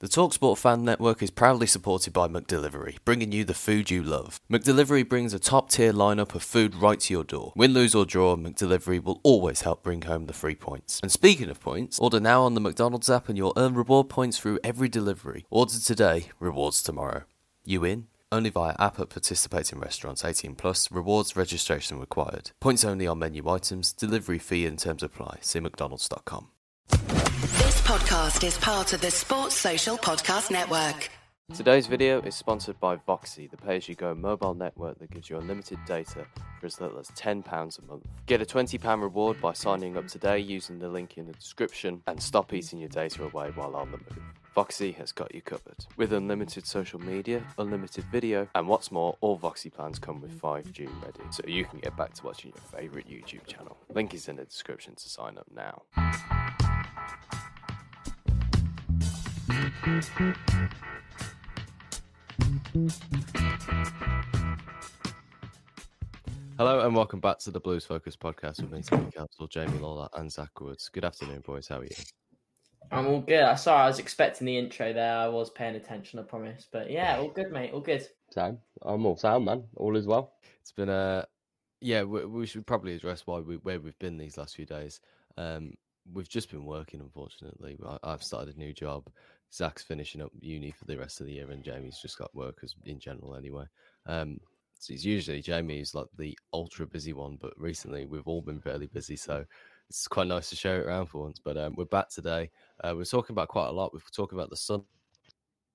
The Talksport Fan Network is proudly supported by McDelivery, bringing you the food you love. McDelivery brings a top tier lineup of food right to your door. Win, lose, or draw, McDelivery will always help bring home the free points. And speaking of points, order now on the McDonald's app and you'll earn reward points through every delivery. Order today, rewards tomorrow. You in? Only via app at participating restaurants 18 plus. Rewards registration required. Points only on menu items. Delivery fee and terms apply. See mcdonalds.com. This podcast is part of the Sports Social Podcast Network. Today's video is sponsored by Voxi, the pay-as-you-go mobile network that gives you unlimited data for as little as £10 a month. Get a £20 reward by signing up today using the link in the description and stop eating your data away while on the move. Voxi has got you covered. With unlimited social media, unlimited video, and what's more, all Voxi plans come with 5G ready, so you can get back to watching your favourite YouTube channel. Link is in the description to sign up now. Hello and welcome back to the Blues Focus podcast with me, Steve Council, Jamie Lawler, and Zach Woods. Good afternoon, boys. How are you? I'm all good. I sorry, I was expecting the intro there. I was paying attention, I promise. But yeah, all good, mate. All good. Sound. I'm all sound, man. All is well. It's been a yeah. We, we should probably address why we where we've been these last few days. Um, we've just been working, unfortunately. I, I've started a new job. Zach's finishing up uni for the rest of the year, and Jamie's just got work as in general anyway. Um, so it's usually Jamie Jamie's like the ultra busy one, but recently we've all been fairly busy, so it's quite nice to share it around for once. But um, we're back today. Uh, we're talking about quite a lot. We're talking about the Sun,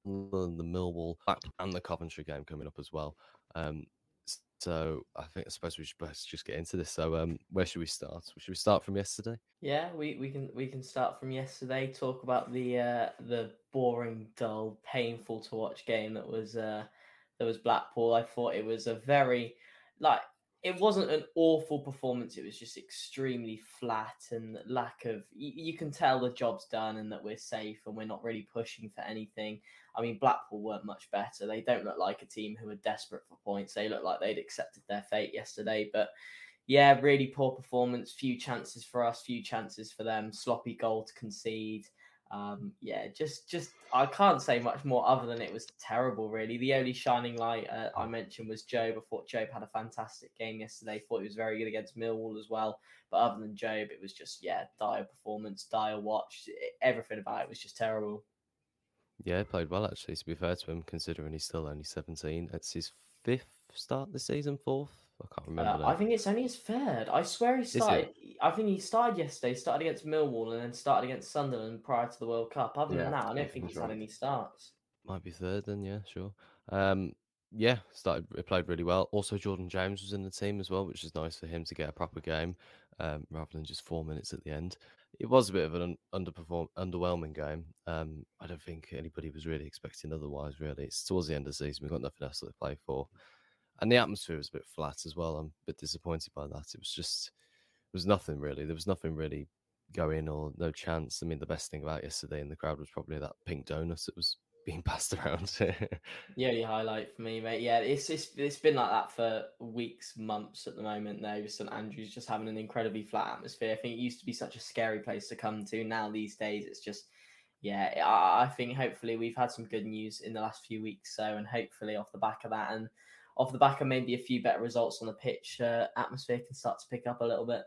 the Millwall, and the Coventry game coming up as well. Um, so I think I suppose we should just get into this. So um, where should we start? Should we start from yesterday? Yeah, we, we can we can start from yesterday. Talk about the uh, the boring, dull, painful to watch game that was uh, that was Blackpool. I thought it was a very like it wasn't an awful performance. It was just extremely flat and lack of. You, you, can tell the job's done and that we're safe and we're not really pushing for anything. I mean, Blackpool weren't much better. They don't look like a team who are desperate for points. They look like they'd accepted their fate yesterday. But yeah, really poor performance. Few chances for us, few chances for them. Sloppy goal to concede um, yeah, just just I can't say much more other than it was terrible. Really, the only shining light uh, I mentioned was Jobe. I thought Jobe had a fantastic game yesterday. Thought he was very good against Millwall as well. But other than Jobe, it was just yeah, dire performance, dire watch. Everything about it was just terrible. Yeah, played well actually. To be fair to him, considering he's still only seventeen, it's his fifth start this season, fourth. I can't remember. Uh, I think it's only his third. I swear he started. I think he started yesterday. Started against Millwall and then started against Sunderland prior to the World Cup. Other yeah, than that, I don't think he's right. had any starts. Might be third then. Yeah, sure. Um, yeah, started. Played really well. Also, Jordan James was in the team as well, which is nice for him to get a proper game um, rather than just four minutes at the end. It was a bit of an underperform, underwhelming game. Um, I don't think anybody was really expecting otherwise. Really, it's towards the end of the season. We've got nothing else to play for and the atmosphere was a bit flat as well. I'm a bit disappointed by that. It was just, it was nothing really. There was nothing really going or no chance. I mean, the best thing about yesterday in the crowd was probably that pink donut that was being passed around. yeah, your highlight for me, mate. Yeah, it's, it's it's been like that for weeks, months at the moment. Though St Andrews just having an incredibly flat atmosphere. I think it used to be such a scary place to come to. Now these days, it's just yeah. I think hopefully we've had some good news in the last few weeks. So and hopefully off the back of that and off the back of maybe a few better results on the pitch, uh, atmosphere can start to pick up a little bit.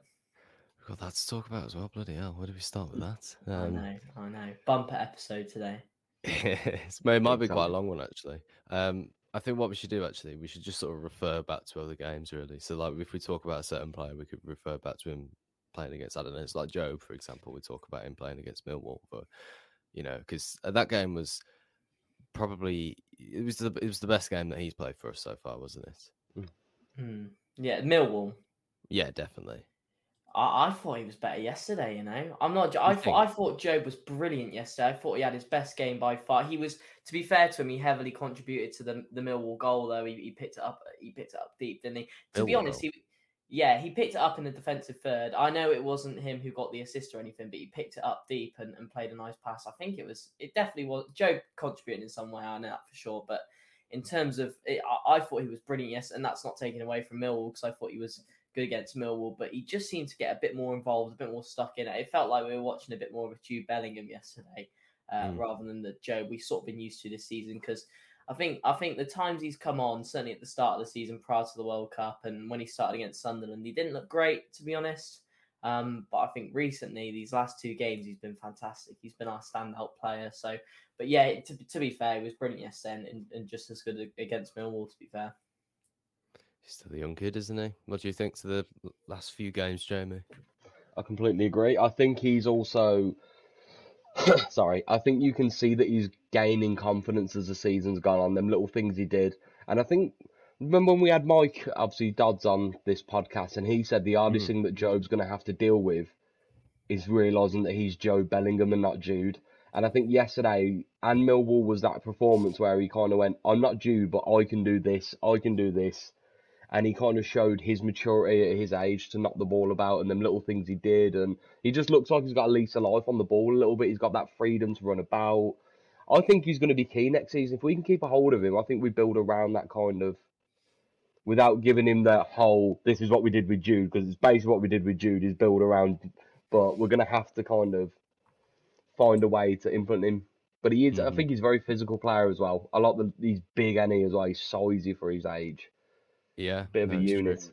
We've got that to talk about as well. Bloody hell! Where do we start with that? Um, I know, I know. Bumper episode today. it might be quite a long one actually. Um, I think what we should do actually, we should just sort of refer back to other games really. So like if we talk about a certain player, we could refer back to him playing against I don't know, it's like Jobe for example. We talk about him playing against Millwall, but you know, because that game was probably it was the it was the best game that he's played for us so far, wasn't it? Hmm. Yeah, Millwall. Yeah, definitely. I, I thought he was better yesterday. You know, I'm not. I think- thought I thought Jobe was brilliant yesterday. I thought he had his best game by far. He was, to be fair to him, he heavily contributed to the the Millwall goal. Though he, he picked it up, he picked it up deep, didn't he? To be honest, he yeah he picked it up in the defensive third. I know it wasn't him who got the assist or anything, but he picked it up deep and, and played a nice pass. I think it was it definitely was Jobe contributed in some way. I know that for sure, but. In terms of, it, I, I thought he was brilliant, yes, and that's not taken away from Millwall because I thought he was good against Millwall, but he just seemed to get a bit more involved, a bit more stuck in it. It felt like we were watching a bit more of a Jude Bellingham yesterday, uh, Mm. rather than the Jobe we've sort of been used to this season. Because I think I think the times he's come on, certainly at the start of the season prior to the World Cup, and when he started against Sunderland, he didn't look great to be honest. Um, but I think recently, these last two games, he's been fantastic. He's been our standout player. So, but yeah, to, to be fair, he was brilliant yesterday and, and just as good against Millwall. To be fair. He's still a young kid, isn't he? What do you think to the last few games, Jamie? I completely agree. I think he's also sorry. I think you can see that he's gaining confidence as the season's gone on. Them little things he did, and I think remember when we had Mike, obviously Dodds on this podcast, and he said the hardest hmm. thing that Jobe's going to have to deal with is realizing that he's Jobe Bellingham and not Jude. And I think yesterday and Millwall was that performance where he kind of went, "I'm not Jude, but I can do this. I can do this." And he kind of showed his maturity at his age to knock the ball about and them little things he did and he just looks like he's got a lease of life on the ball a little bit. He's got that freedom to run about. I think he's going to be key next season. If we can keep a hold of him i think we build around that kind of without giving him that whole this is what we did with jude because it's basically what we did with jude is build around but we're going to have to kind of find a way to implement him. But he is i Mhm. think he's a very physical player as well. I like the he's big and he as well he's sizey for his age Yeah, bit of no, a it's true. unit.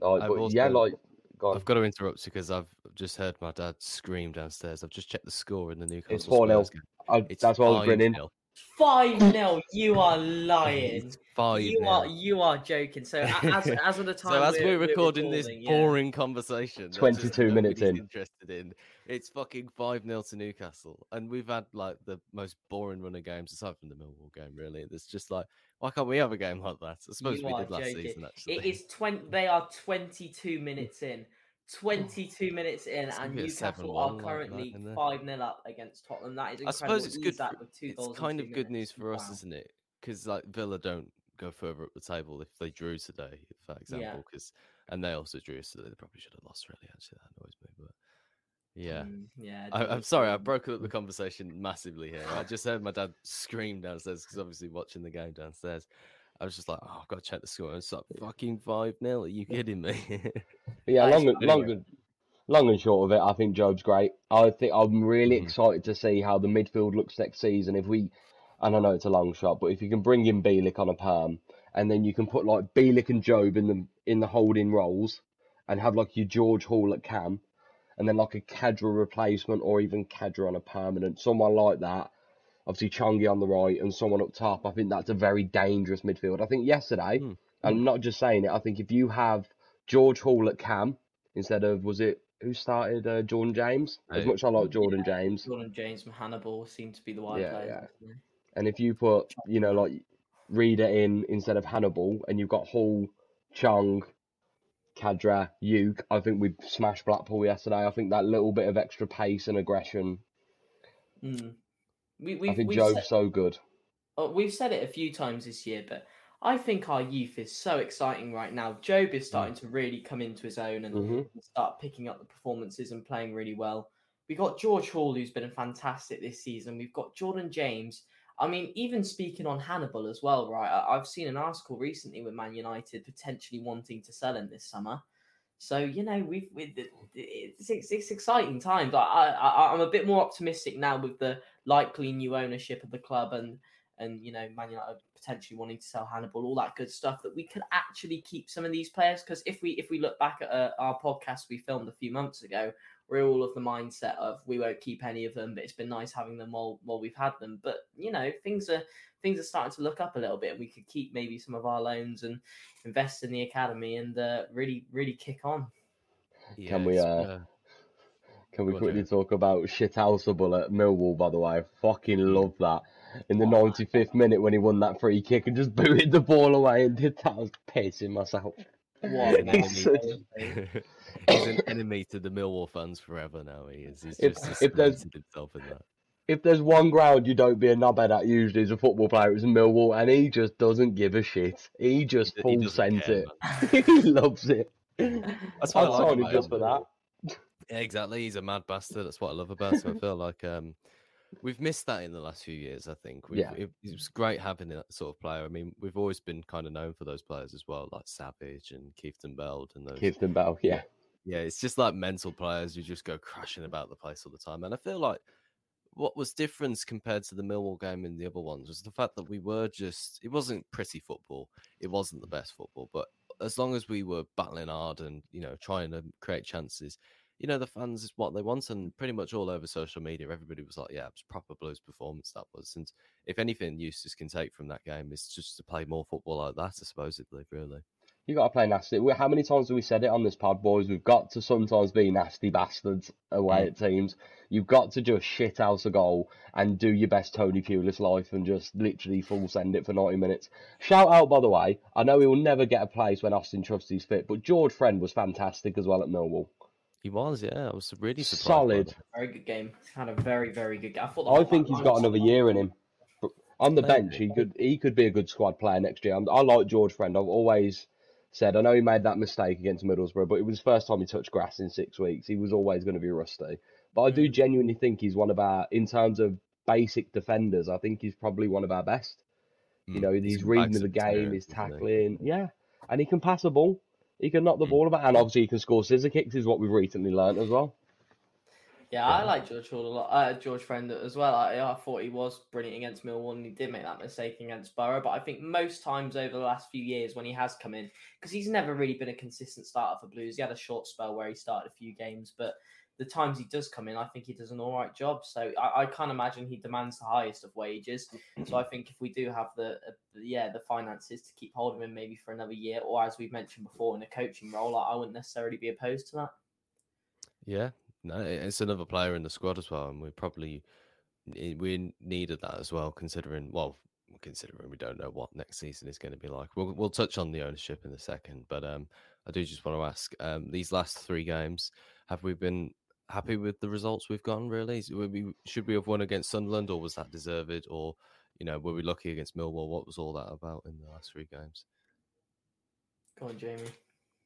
Like, I've but yeah, like, go. I've got to interrupt you because I've just heard my dad scream downstairs. I've just checked the score in the Newcastle. It's 4 0. Spurs game. I, It's that's why I was grinning. 5-0. Five 0 You are lying. Five. You are you are joking. So as as of the time, So as we're, recording, this recording, yeah. boring conversation, 22 just minutes in. interested in, it's fucking five 0 to Newcastle, and we've had like the most boring run of games aside from the Millwall game. Really, it's just like, why can't we have a game like that? I suppose You we did last joking. season. Actually, It is twenty. They are twenty-two minutes in. Oh. Twenty-two minutes in, It's and Newcastle 7-1 are like that, currently isn't five 0 up against Tottenham. That is I suppose it's good. that For, it's kind of good news for us, isn't it? Because like Villa don't go further up the table if they drew today, for example. Because and they also drew yesterday. They probably should have lost. Really, actually, that annoys me. But yeah, Mm, yeah. I, I'm sorry, I broke up the conversation massively here. I just heard my dad scream downstairs because obviously watching the game downstairs. I was just like, oh, I've got to check the score. It's like fucking 5 0. Are you kidding me? Yeah, long, and, long, and, long and short of it, I think Jobe's great. I think I'm really Mhm. excited to see how the midfield looks next season. If we, and I know it's a long shot, but if you can bring in Bielik on a perm, and then you can put like Bielik and Jobe in the in the holding roles, and have like your George Hall at cam, and then like a Khadra replacement or even Khadra on a permanent, someone like that. Obviously, Chongi on the right and someone up top. I think that's a very dangerous midfield. I think yesterday, Hmm. I'm not just saying it. I think if you have George Hall at cam instead of was it who started uh, Jordan James? As much as I like Jordan James, Jordan James from Hannibal seem to be the wide Yeah, players. yeah. and if you put you know like Reader in instead of Hannibal, and you've got Hall, Chong, Khadra, Uke, I think we smashed Blackpool yesterday. I think that little bit of extra pace and aggression. Mm. We, we've, I think Jobe's said- so good. Oh, we've said it a few times this year, but I think our youth is so exciting right now. Jobe is starting to really come into his own and Mhm. start picking up the performances and playing really well. We've got George Hall, who's been fantastic this season. We've got Jordan James. I mean, even speaking on Hannibal as well, right? I, I've seen an article recently with Man United potentially wanting to sell him this summer. So you know, we've, we it's, it's, it's exciting times. I I- I'm a bit more optimistic now with the likely new ownership of the club and and you know Man United potentially wanting to sell Hannibal, all that good stuff. That we could actually keep some of these players because if we if we look back at uh, our podcast we filmed a few months ago, we're all of the mindset of we won't keep any of them, but it's been nice having them while while we've had them. But you know things are things are starting to look up a little bit, we could keep maybe some of our loans and invest in the academy and uh, really really kick on. Yeah, Can we, it's, uh, Can we Go on, quickly Jamie. talk about shithouseable at Millwall? By the way, I fucking Mm. love that. In the 95th minute when he won that free kick and just booted the ball away and did that, I was pissing myself. What an He's enemy. such- He's an enemy to the Millwall fans forever now. He is. He's If- just if there's- himself in that. If there's one ground you don't be a knobhead at usually as a football player, it's Millwall, and he just doesn't give a shit. He just He full care, it. he loves it. That's what I I'd like him just him. for that. Yeah, exactly. He's a mad bastard. That's what I love about him. I feel like um, we've missed that in the last few years. I think. We've, Yeah. it, it was great having that sort of player. I mean, we've always been kind of known for those players as well, like Savage and Keithton Beld and those. Clifton Bell, yeah. Yeah, it's just like mental players who just go crashing about the place all the time. And I feel like what was different compared to the Millwall game and the other ones was the fact that we were just it wasn't pretty football. It wasn't the best football, but as long as we were battling hard and, you know, trying to create chances, you know, the fans is what they want and pretty much all over social media, everybody was like, Yeah, it was proper blues performance that was. And if anything Eustace can take from that game is just to play more football like that, I supposedly, really. You got to play nasty. How many times have we said it on this pod, boys? We've got to sometimes be nasty bastards away Mm. at teams. You've got to just shit out a goal and do your best Tony Pulis life and just literally full send it for 90 minutes. Shout out, by the way, I know he will never get a place when Austin Trusty's fit, but George Friend was fantastic as well at Millwall. He was, yeah. I was really surprised. Solid. Very good game. Had a very, very good game. I thought. I think he's got another year in him. On the bench, he could he could be a good squad player next year. I'm- I like George Friend. I've always said I know he made that mistake against Middlesbrough, but it was the first time he touched grass in six weeks. He was always going to be rusty. But I do Mm. genuinely think he's one of our, in terms of basic defenders, I think he's probably one of our best. You Mm, know, he's reading of the game, he's isn't he? tackling, yeah, and he can pass a ball. He can knock the Mm. ball about, and obviously he can score scissor kicks, is what we've recently learnt as well. Yeah, I like George Hall a lot. Uh, George Friend as well. I, I thought he was brilliant against Millwall, and he did make that mistake against Borough. But I think most times over the last few years, when he has come in, because he's never really been a consistent starter for Blues. He had a short spell where he started a few games, but the times he does come in, I think he does an all right job. So I, I can't imagine he demands the highest of wages. So I think if we do have the, uh, yeah the finances to keep hold of him maybe for another year, or as we've mentioned before in a coaching role, I, I wouldn't necessarily be opposed to that. Yeah, no, it's another player in the squad as well, and we probably we needed that as well, considering well, considering we don't know what next season is going to be like. We'll we'll touch on the ownership in a second, but um, I do just want to ask, um, these last three games, have we been happy with the results we've gotten? Really, we should we have won against Sunderland, or was that deserved, or you know, were we lucky against Millwall? What was all that about in the last three games? Go on, Jamie.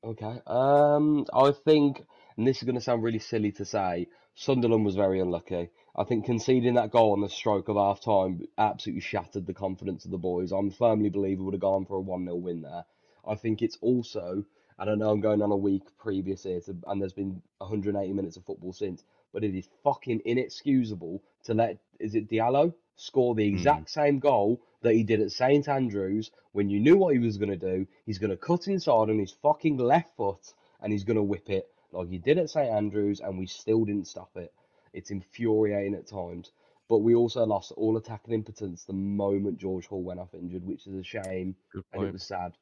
Okay. Um, I think, and this is going to sound really silly to say, Sunderland was very unlucky. I think conceding that goal on the stroke of half time absolutely shattered the confidence of the boys. I'm firmly believe we would have gone for a 1 0 win there. I think it's also, and I know I'm going on a week previous here, to, and there's been 180 minutes of football since, but it is fucking inexcusable to let, is it Diallo, score the exact same goal that he did at St Andrews when you knew what he was going to do. He's going to cut inside on his fucking left foot and he's going to whip it like he did at St Andrews, and we still didn't stop it. It's infuriating at times. But we also lost all attacking impotence the moment George Hall went off injured, which is a shame and it was sad.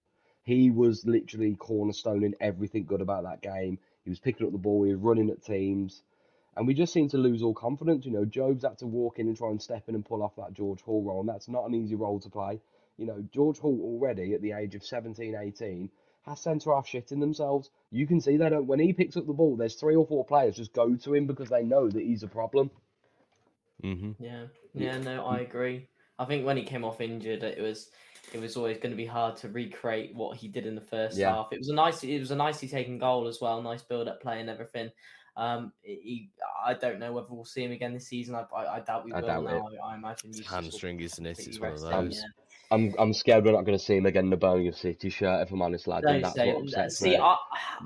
He was literally cornerstoning everything good about that game. He was picking up the ball, he was running at teams, and we just seem to lose all confidence. You know, Jobe's had to walk in and try and step in and pull off that George Hall role, and that's not an easy role to play. You know, George Hall already at the age of 17, 18 has centre half shitting themselves. You can see they don't. When he picks up the ball, there's three or four players just go to him because they know that he's a problem. hmm Yeah, yeah, no, I agree. I think when he came off injured, it was it was always going to be hard to recreate what he did in the first Yeah. half. It was a nice, it was a nicely taken goal as well, nice build up play and everything. Um, he, I don't know whether we'll see him again this season. I, I, I doubt we I will. doubt now. I, I, imagine it's hamstring, isn't it? It's one of those. Yeah. I'm, I'm scared we're not going to see him again in the Birmingham City shirt. If I'm honest, lad, and Don't that's say what upsets See, me. I,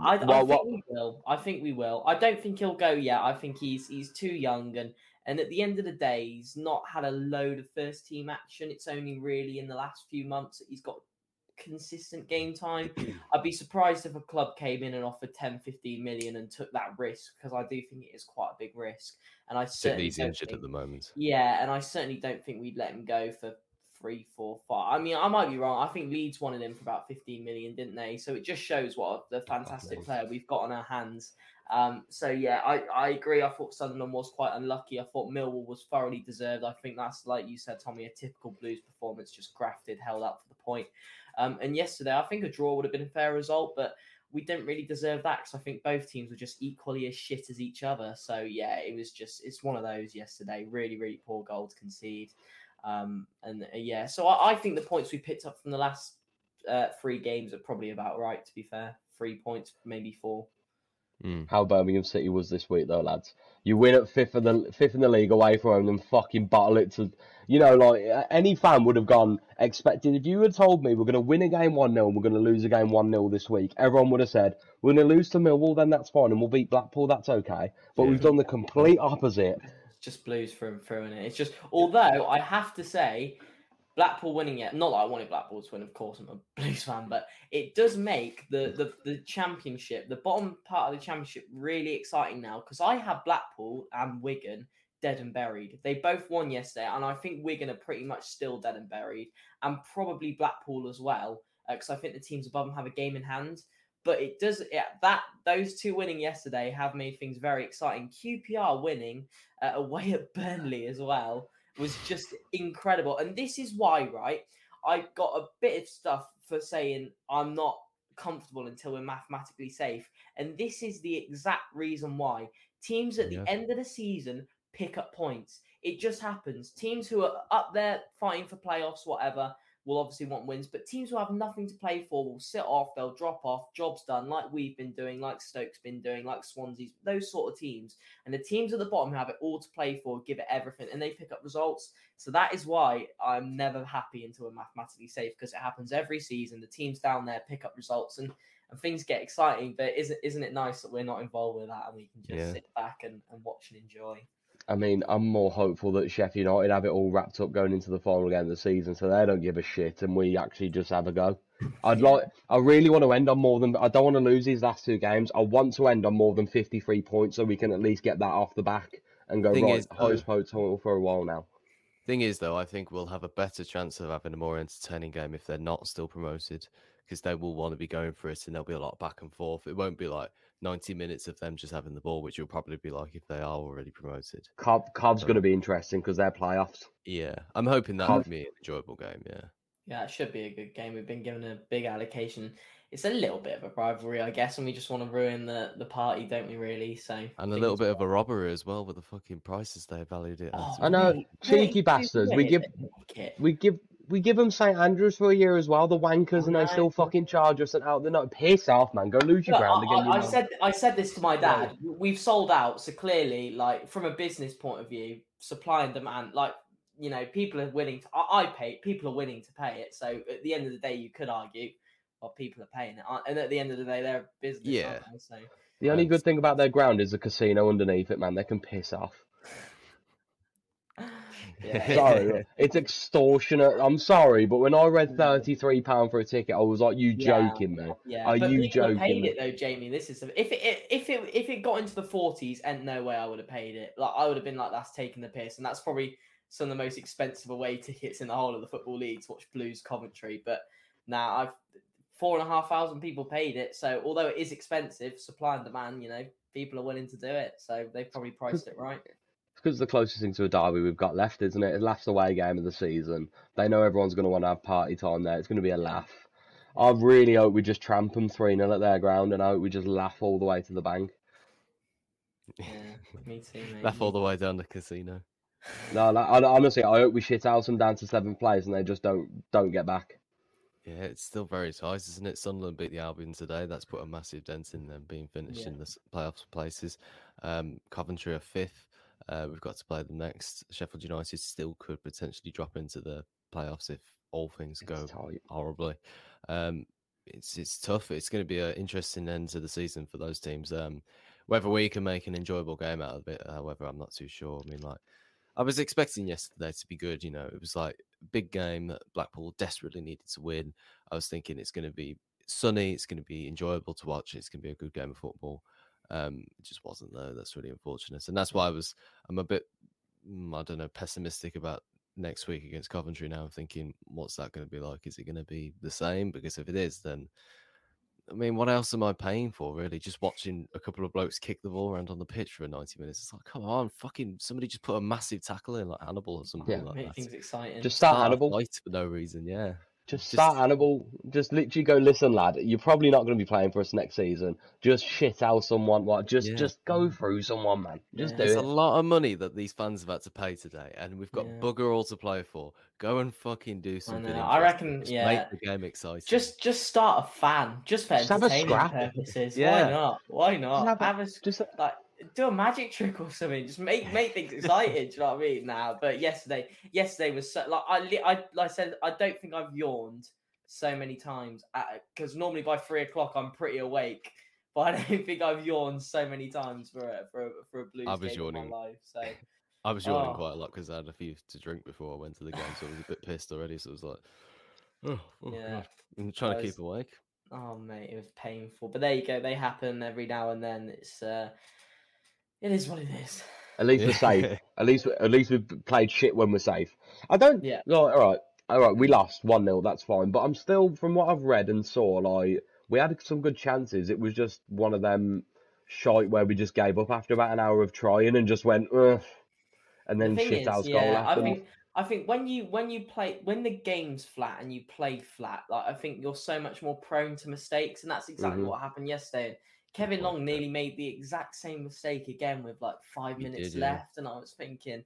I, I think what- we will. I think we will. I don't think he'll go yet. I think he's he's too young, and and at the end of the day, he's not had a load of first team action. It's only really in the last few months that he's got consistent game time. I'd be surprised if a club came in and offered 10, 15 million and took that risk because I do think it is quite a big risk. And I certainly don't injured think, at the moment. yeah, and I certainly don't think we'd let him go for three, four, five. I mean, I might be wrong. I think Leeds wanted him for about 15 million, didn't they? So it just shows what a fantastic player we've got on our hands. Um, so yeah, I, I agree. I thought Sunderland was quite unlucky. I thought Millwall was thoroughly deserved. I think that's like you said, Tommy, a typical Blues performance, just grafted, held up for the point. Um, and yesterday, I think a draw would have been a fair result, but we didn't really deserve that because I think both teams were just equally as shit as each other. So yeah, it was just it's one of those yesterday. Really, really poor goal to concede. Um, and uh, yeah, so I, I, think the points we picked up from the last uh, three games are probably about right. To be fair, three points, maybe four. Mm. How Birmingham City was this week, though, lads. You win at fifth in the fifth in the league away from home, and fucking bottle it to, you know, like any fan would have gone expected. If you had told me we're going to win a game one 0 and we're going to lose a game one 0 this week, everyone would have said we're going to lose to Millwall, then that's fine, and we'll beat Blackpool, that's okay. But yeah. we've done the complete opposite. Just blues through and through, and it. it's just. Although I have to say, Blackpool winning it. Not that I wanted Blackpool to win, of course, I'm a Blues fan, but it does make the the, the championship, the bottom part of the championship, really exciting now because I have Blackpool and Wigan dead and buried. They both won yesterday, and I think Wigan are pretty much still dead and buried, and probably Blackpool as well, because uh, I think the teams above them have a game in hand. But it does yeah, that those two winning yesterday have made things very exciting. QPR winning uh, away at Burnley as well was just incredible. And this is why, right? I got a bit of stuff for saying I'm not comfortable until we're mathematically safe. And this is the exact reason why teams at the yeah. end of the season pick up points. It just happens. Teams who are up there fighting for playoffs, whatever, will obviously want wins, but teams who have nothing to play for will sit off, they'll drop off, jobs done, like we've been doing, like Stoke's been doing, like Swansea's, those sort of teams. And the teams at the bottom have it all to play for, give it everything, and they pick up results. So that is why I'm never happy until we're mathematically safe because it happens every season. The teams down there pick up results and and things get exciting, but isn't isn't it nice that we're not involved with that and we can just yeah. sit back and, and watch and enjoy? I mean, I'm more hopeful that Sheffield United have it all wrapped up going into the final game of the season, so they don't give a shit, and we actually just have a go. I'd like, I really want to end on more than. I don't want to lose these last two games. I want to end on more than 53 points, so we can at least get that off the back and go Thing right. Is, point total for a while now. Thing is, though, I think we'll have a better chance of having a more entertaining game if they're not still promoted, because they will want to be going for it, and there'll be a lot back and forth. It won't be like 90 minutes of them just having the ball, which will probably be like if they are already promoted. Cov, Cov's going to be interesting because they're playoffs. Yeah, I'm hoping that will be an enjoyable game. Yeah. Yeah, it should be a good game. We've been given a big allocation. It's a little bit of a rivalry, I guess, and we just want to ruin the, the party, don't we? Really? So and a little bit of a robbery as well with the fucking prices they valued it. Oh, I know, cheeky bastards. We give we give we give them St Andrews for a year as well, the wankers, oh, and they still fucking charge us and out. They're not Piss off, man. Go lose your Look, ground again. I, I said I said this to my dad. We've sold out, so clearly, like from a business point of view, supply and demand, like you know, people are willing to. I, I pay. People are willing to pay it. So at the end of the day, you could argue, well, people are paying it, and at the end of the day, they're business. Yeah. So the only good thing about their ground is the casino underneath it, man. They can piss off. Yeah. sorry, it's extortionate. I'm sorry, but when I read thirty three pound for a ticket, I was like, "You joking, man? Yeah, are but you joking?" Paid it though, Jamie. This is if it if it if it got into the forties, and no way I would have paid it. Like I would have been like, "That's taking the piss," and that's probably some of the most expensive away tickets in the whole of the football league to watch Blues Coventry. But now I've four and a half thousand people paid it. So although it is expensive, supply and demand, you know, people are willing to do it. So they've probably priced it right because the closest thing to a derby we've got left, isn't it? It's last away game of the season. They know everyone's going to want to have party time there. It's going to be a laugh. I really hope we just tramp them 3 0 at their ground and I hope we just laugh all the way to the bank. Yeah, me too, mate. laugh all the way down the casino. No, like, honestly, I hope we shit out some down to seventh place and they just don't don't get back. Yeah, it's still very tight, isn't it? Sunderland beat the Albion today. That's put a massive dent in them being finished yeah. in the playoffs places. Um, Coventry are fifth. Uh, we've got to play them next. Sheffield United still could potentially drop into the playoffs if all things go horribly. Um, it's it's tough. It's going to be an interesting end to the season for those teams. Um, whether we can make an enjoyable game out of it, however, I'm not too sure. I mean, like I was expecting yesterday to be good. You know, it was like big game that Blackpool desperately needed to win. I was thinking it's going to be sunny. It's going to be enjoyable to watch. It's going to be a good game of football. Um, it just wasn't though. That's really unfortunate, and that's why I was. I'm a bit, mm, I don't know, pessimistic about next week against Coventry. Now I'm thinking, what's that going to be like? Is it going to be the same? Because if it is, then I mean, what else am I paying for, really? Just watching a couple of blokes kick the ball around on the pitch for 90 minutes. It's like, come on, fucking somebody just put a massive tackle in, like Hannibal or something Yeah. like Make that. things exciting. Just start Start a Hannibal. fight for no reason, yeah. Just Just- start Hannibal. Just literally go. Listen, lad. You're probably not going to be playing for us next season. Just shit out someone. What? Just Yeah. just go through someone, man. Just Yeah. do There's it. a lot of money that these fans have had to pay today, and we've got Yeah. bugger all to play for. Go and fucking do something. know. I reckon, Just yeah. Make the game exciting. Just just start a fan, just for Just have a entertainment scrap. purposes. Yeah. Why not? Why not? have Have a- a, Just like do a magic trick or something. Just make make things exciting. do you know what I mean? Now, but yesterday, yesterday was so like I I like I said I don't think I've yawned so many times because normally by three o'clock I'm pretty awake. But I don't think I've yawned so many times for a for a, for a Blues I was game in yawning. my life. So I was yawning Oh. quite a lot because I had a few to drink before I went to the game, so I was a bit pissed already. So it was like, oh, oh Yeah. I'm trying I to keep awake. Oh mate, it was painful. But there you go. They happen every now and then. It's uh, it is what it is. At least we're safe. At least at least we've played shit when we're safe. I don't. Yeah. No, all right, all right. We lost one 0 That's fine. But I'm still, from what I've read and saw, like we had some good chances. It was just one of them shite where we just gave up after about an hour of trying and just went, Ugh, and then the shit is, house goal yeah, I happened. think I think when you when you play when the game's flat and you play flat, like I think you're so much more prone to mistakes, and that's exactly Mhm. what happened yesterday. Kevin Long nearly made the exact same mistake again with like five minutes did, yeah. left, and I was thinking,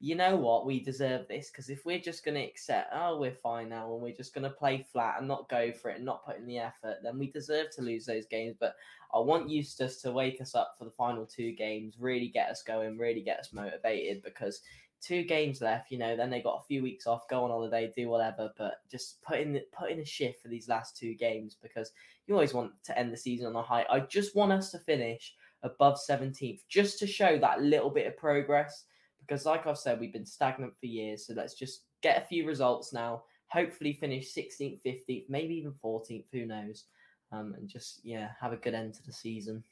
you know what, we deserve this because if we're just going to accept, oh, we're fine now, and we're just going to play flat and not go for it and not put in the effort, then we deserve to lose those games. But I want Eustace to wake us up for the final two games, really get us going, really get us motivated because two games left, you know, then they got a few weeks off, go on holiday, do whatever, but just put in put in a shift for these last two games because you always want to end the season on a high. I just want us to finish above 17th just to show that little bit of progress because like I've said, we've been stagnant for years, so let's just get a few results now. Hopefully finish 16th, 15th, maybe even 14th, who knows. Um, and just yeah, have a good end to the season.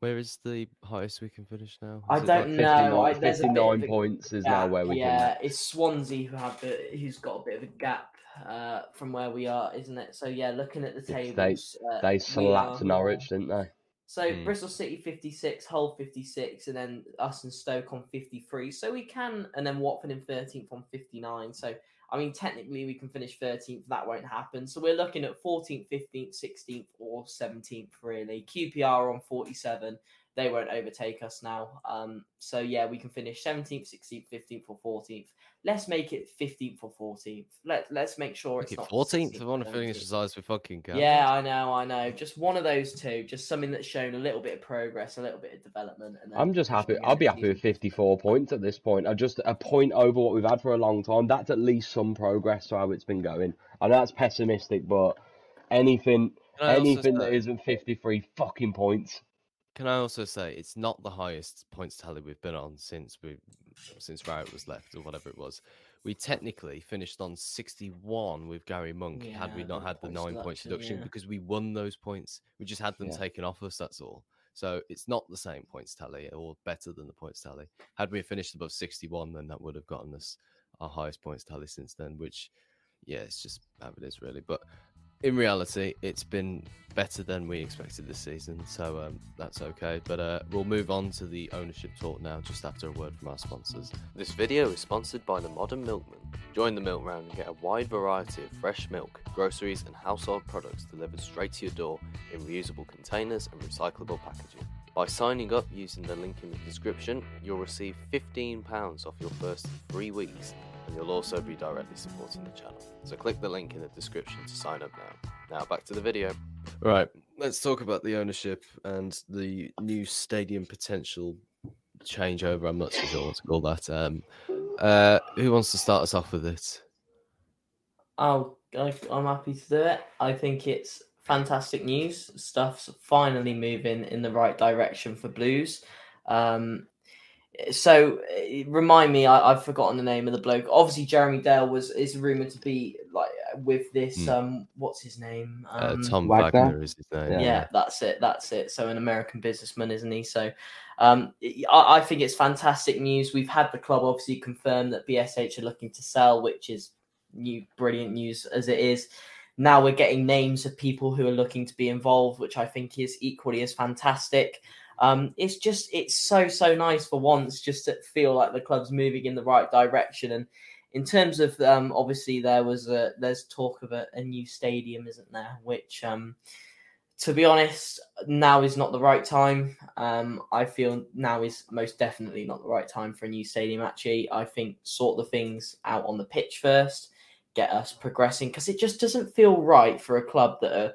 Where is the highest we can finish now? I Is it don't like know. I- 59, there's 59 a points is now where we yeah, can. it's Swansea who have the who's got a bit of a gap uh, from where we are, isn't it? So yeah, looking at the They- uh, They we slapped are- Norwich, didn't they? So Hmm. Bristol City 56, Hull 56, and then us and Stoke on 53. So we can, and then Watford in 13th on 59. So I mean, technically we can finish 13th. That won't happen. So we're looking at 14th, 15th, 16th, or 17th really. QPR on 47. They won't overtake us now. Um, so yeah, we can finish 17th, 16th, 15th, or 14th. Let's make it 15th or 14th. Let Let's make sure Make it's not 14th. 16th I or want to finish 17th. as high as we fucking can. Yeah, I know, I know. Just one of those two. Just something that's shown a little bit of progress, a little bit of development. And then I'm just happy. I'll be happy with 54 points at this point. I just a point over what we've had for a long time. That's at least some progress to how it's been going. I know that's pessimistic, but anything, Can I also anything that say- isn't 53 fucking points. Can I also say it's not the highest points tally we've been on since we since Rowett was left or whatever it was. We technically finished on 61 with Gary Monk had we not had the nine points deduction, deduction yeah. because we won those points. We just had them Yeah. taken off us. That's all. So it's not the same points tally or better than the points tally. Had we finished above 61, then that would have gotten us our highest points tally since then. Which, yeah, it's just how it is really. But in reality, it's been better than we expected this season, so um, that's okay. But uh, we'll move on to the ownership talk now, just after a word from our sponsors. This video is sponsored by the Modern Milkman. Join the milk round and get a wide variety of fresh milk, groceries, and household products delivered straight to your door in reusable containers and recyclable packaging. By signing up using the link in the description, you'll receive £15 off your first three weeks and you'll also be directly supporting the channel. So click the link in the description to sign up now. Now back to the video. Right, let's talk about the ownership and the new stadium potential changeover. I'm not so sure what to call that. Um, uh, who wants to start us off with it? I'll, I, I'm happy to do it. I think it's fantastic news. Stuff's finally moving in the right direction for Blues. Um, so eh, remind me, I, I've forgotten the name of the bloke. Obviously, Jeremy Dale was is rumored to be like with this. Hmm. Um, what's his name? Uh, Um, Tom Wagner? Wagner is his name. yeah. that's it. That's it. So an American businessman, isn't he? So um, I, I think it's fantastic news. We've had the club obviously confirm that BSH are looking to sell, which is new, brilliant news as it is. now we're getting names of people who are looking to be involved, which I think is equally as fantastic. Um, it's just it's so so nice for once just to feel like the club's moving in the right direction. And in terms of um, obviously there was a there's talk of a, a new stadium, isn't there? Which um, to be honest, now is not the right time. Um, I feel now is most definitely not the right time for a new stadium. Actually, I think sort the things out on the pitch first, get us progressing because it just doesn't feel right for a club that are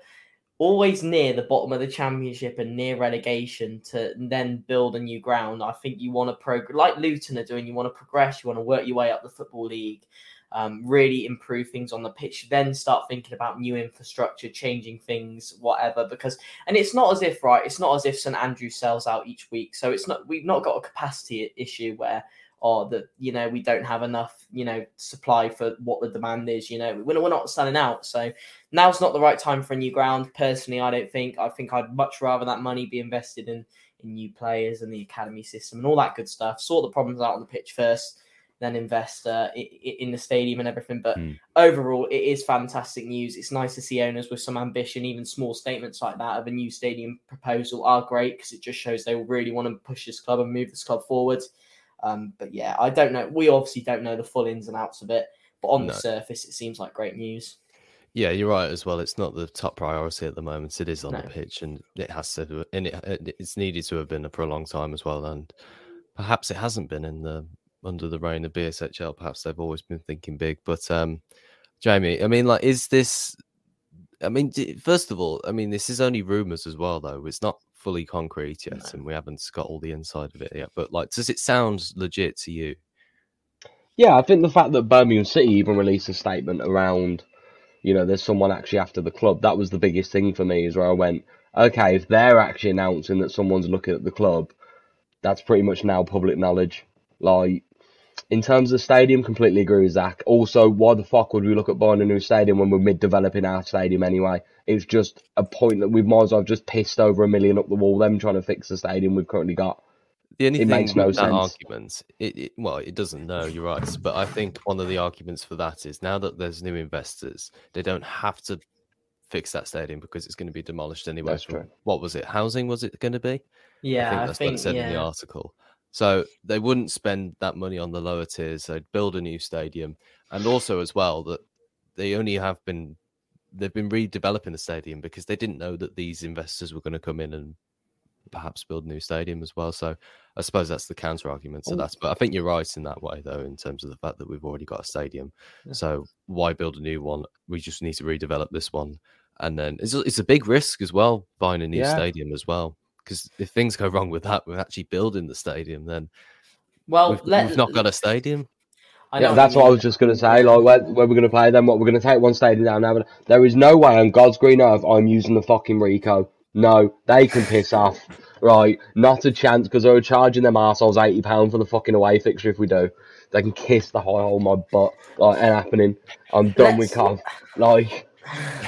always near the bottom of the championship and near relegation to then build a new ground. I think you want to progress like Luton are doing. You want to progress. You want to work your way up the football league um, really improve things on the pitch, then start thinking about new infrastructure, changing things, whatever. Because and it's not as if right, it's not as if St Andrew sells out each week, so it's not we've not got a capacity issue where or that you know we don't have enough you know supply for what the demand is you know we're, we're not selling out so now's not the right time for a new ground personally i don't think i think i'd much rather that money be invested in in new players and the academy system and all that good stuff sort the problems out on the pitch first then invest uh, in the stadium and everything. But mm. overall, it is fantastic news. It's nice to see owners with some ambition, even small statements like that of a new stadium proposal are great because it just shows they really want to push this club and move this club forward. Um, but yeah, I don't know. We obviously don't know the full ins and outs of it, but on no. the surface, it seems like great news. Yeah, you're right as well. It's not the top priority at the moment. It is on no. the pitch, and it has to, and it, it's needed to have been for a long time as well. And perhaps it hasn't been in the under the reign of BSHL. Perhaps they've always been thinking big. But um, Jamie, I mean, like, is this? I mean, first of all, I mean, this is only rumors as well, though. It's not fully concrete yet, no. and we haven't got all the inside of it yet. But like, does it sound legit to you? Yeah, I think the fact that Birmingham City even released a statement around, you know, there's someone actually after the club. That was the biggest thing for me, is where I went, okay, if they're actually announcing that someone's looking at the club, that's pretty much now public knowledge. Like, in terms of the stadium, completely agree with Zach. Also, why the fuck would we look at buying a new stadium when we're mid developing our stadium anyway? It's just a point that we might as well have just pissed over a million up the wall, them trying to fix the stadium we've currently got. The only it thing makes no sense. argument, it, it, well, it doesn't know, you're right. But I think one of the arguments for that is now that there's new investors, they don't have to fix that stadium because it's going to be demolished anyway. That's true. What was it? Housing was it going to be? Yeah, I think that's I think, what it said yeah. in the article. So they wouldn't spend that money on the lower tiers. They'd build a new stadium, and also as well that they only have been they've been redeveloping the stadium because they didn't know that these investors were going to come in and perhaps build a new stadium as well. So I suppose that's the counter argument to that. But I think you're right in that way, though, in terms of the fact that we've already got a stadium. Yeah. So why build a new one? We just need to redevelop this one. And then it's a, it's a big risk as well, buying a new yeah. stadium as well because if things go wrong with that, we're actually building the stadium. Then, well, we've, let, we've not got a stadium. yeah, that's what I was just going to say. Like, where, where we're going to play them, what we're going to take one stadium down now. But there is no way on God's green earth I'm using the fucking Ricoh. No, they can piss off. Right, not a chance because they're charging them assholes eighty pound for the fucking away fixture. If we do, they can kiss the high hole my butt. Like, ain't happening. I'm done Let's... with Cov. Like,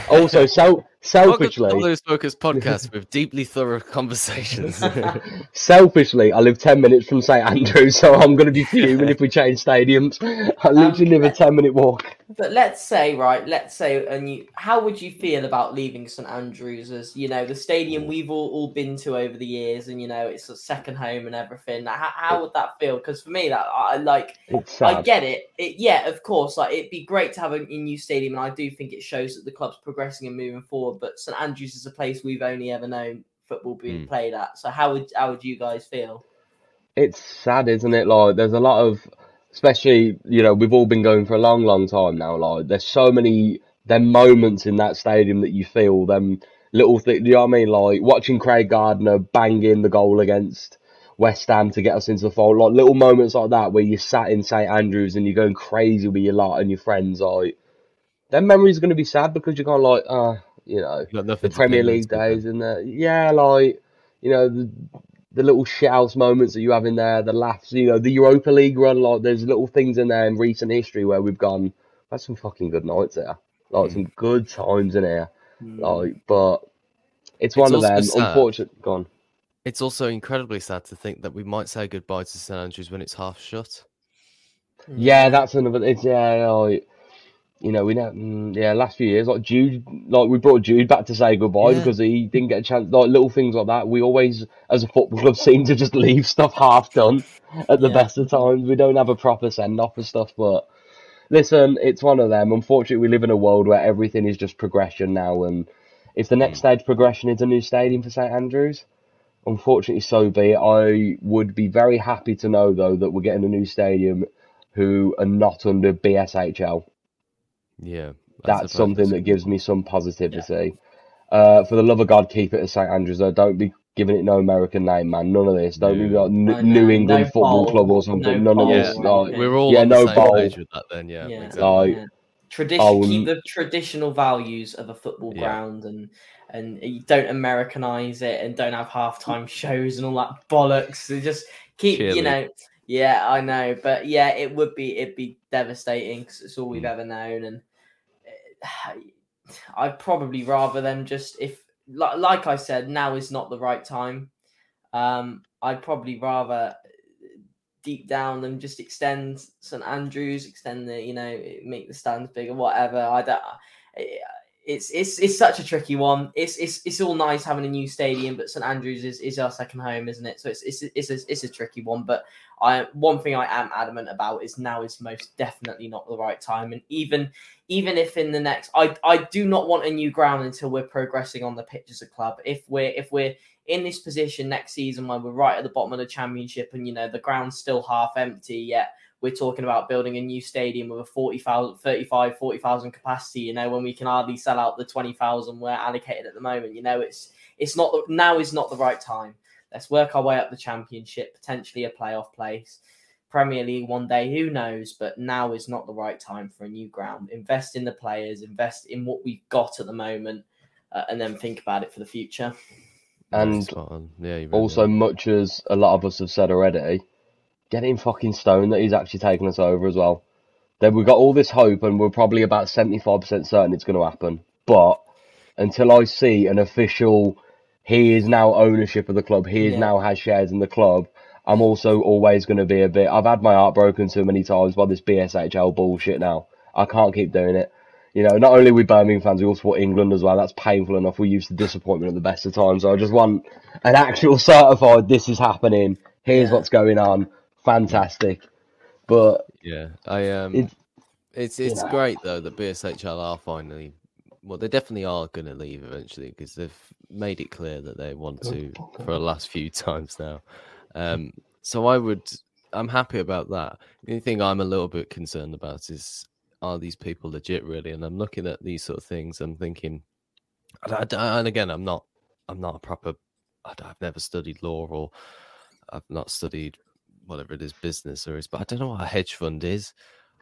also, so selfishly, those Focus podcast with deeply thorough conversations. selfishly, I live ten minutes from St Andrews, so I'm going to be fuming if we change stadiums. I literally um, live a ten minute walk. But let's say, right? Let's say, and you, how would you feel about leaving St Andrews as you know the stadium we've all, all been to over the years, and you know it's a second home and everything. How, how would that feel? Because for me, that I like, I get it. it. Yeah, of course. Like it'd be great to have a, a new stadium, and I do think it shows that the club's progressing and moving forward. But St Andrews is a place we've only ever known football being mm. played at. So how would how would you guys feel? It's sad, isn't it? Like there's a lot of especially you know we've all been going for a long long time now like there's so many them moments in that stadium that you feel them little things you know what I mean like watching Craig Gardner banging the goal against West Ham to get us into the fold like little moments like that where you sat in St Andrews and you're going crazy with your lot and your friends like them memories are going to be sad because you're going like uh you know the Premier League days and the yeah like you know the, the little shouts moments that you have in there, the laughs, you know, the Europa League run, like there's little things in there in recent history where we've gone, that's some fucking good nights there. Like mm. some good times in here. Mm. Like, but it's, it's one of them. Sad. Unfortunate gone. It's also incredibly sad to think that we might say goodbye to St Andrews when it's half shut. Yeah, that's another. It's yeah, like, you know, we know, mm, yeah, last few years, like Jude, like we brought Jude back to say goodbye Yeah. because he didn't get a chance. Like little things like that, we always, as a football club, seem to just leave stuff half done at the Yeah. best of times. We don't have a proper send off for stuff, but listen, it's one of them. Unfortunately, we live in a world where everything is just progression now, and if the next stage progression is a new stadium for St Andrews, unfortunately, so be it. I would be very happy to know though that we're getting a new stadium who are not under BSHL. Yeah, I That's something that gives me some positivity. Uh, for the love of God, keep it at St Andrews. Though. Don't be giving it no American name, man. None of this. Don't be like N- No, New no, England no Football bowl, Club or something. no None of this. or Like. We're all yeah, on no the same bowl. page with that then. Yeah, Yeah. exactly. Like, Yeah. Tradition, Oh, keep the traditional values of a football Yeah. ground, and and you don't Americanize it, and don't have halftime shows and all that bollocks. So just keep, you know. Yeah, I know, but yeah, it would be it'd be devastating because it's all we've Mm. ever known, and eh, I'd probably rather them just if like like I said, now is not the right time. Um, I'd probably rather deep down them just extend St Andrews, extend the you know make the stands bigger, whatever. I don't. It's it's it's such a tricky one. It's it's it's all nice having a new stadium, but St Andrews is, is our second home, isn't it? So it's it's it's a, it's a tricky one. But I one thing I am adamant about is now is most definitely not the right time. And even even if in the next, I I do not want a new ground until we're progressing on the pitch as a club. If we're if we're in this position next season where we're right at the bottom of the championship and you know the ground's still half empty yet we're talking about building a new stadium with a 40,000 35 40,000 capacity you know when we can hardly sell out the 20,000 we're allocated at the moment you know it's it's not now is not the right time. Let's work our way up the championship potentially a playoff place Premier League one day who knows but now is not the right time for a new ground. Invest in the players invest in what we've got at the moment uh, and then think about it for the future. And yeah, you're also, much as a lot of us have said already, get him fucking stone that he's actually taken us over as well. Then we've got all this hope, and we're probably about 75% certain it's going to happen. But until I see an official, he is now ownership of the club, he is Yeah. now has shares in the club, I'm also always going to be a bit. I've had my heart broken too many times by this BSHL bullshit now. I can't keep doing it. You know, not only we Birmingham fans, we also support England as well. That's painful enough. We're used to disappointment at the best of times. So I just want an actual certified, this is happening. Here's Yeah. what's going on. Fantastic. But Yeah, I um, It- it's it's know. great though that BSHL are finally, well, they definitely are going to leave eventually because they've made it clear that they want to for the last few times now. Um, so I would, I'm happy about that. The only thing I'm a little bit concerned about is are these people legit really? And I'm looking at these sort of things. I'm thinking, and, I d- and again, I'm not, I'm not a proper, I've never studied law or I've not studied whatever it is, business or is, but I don't know what a hedge fund is.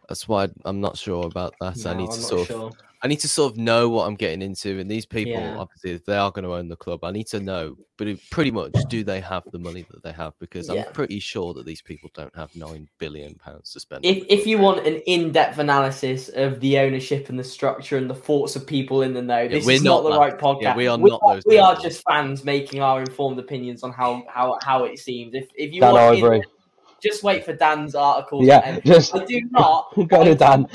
That's why I'm not sure about that. I need I'm to not sort of. I need to sort of know what I'm getting into. And these people, Yeah. obviously, if they are going to own the club, I need to know. But it, pretty much, do they have the money that they have? Because Yeah. I'm pretty sure that these people don't have nine billion pounds to spend. If, if you want an in-depth analysis of the ownership and the structure and the thoughts of people in the know, this we're is not, not the that. right podcast. Yeah, we are not those We are just fans making our informed opinions on how how, how it seems. If if you Dan want, in- Ivory. Just wait for Dan's article. Yeah, just I do not. go to Dan.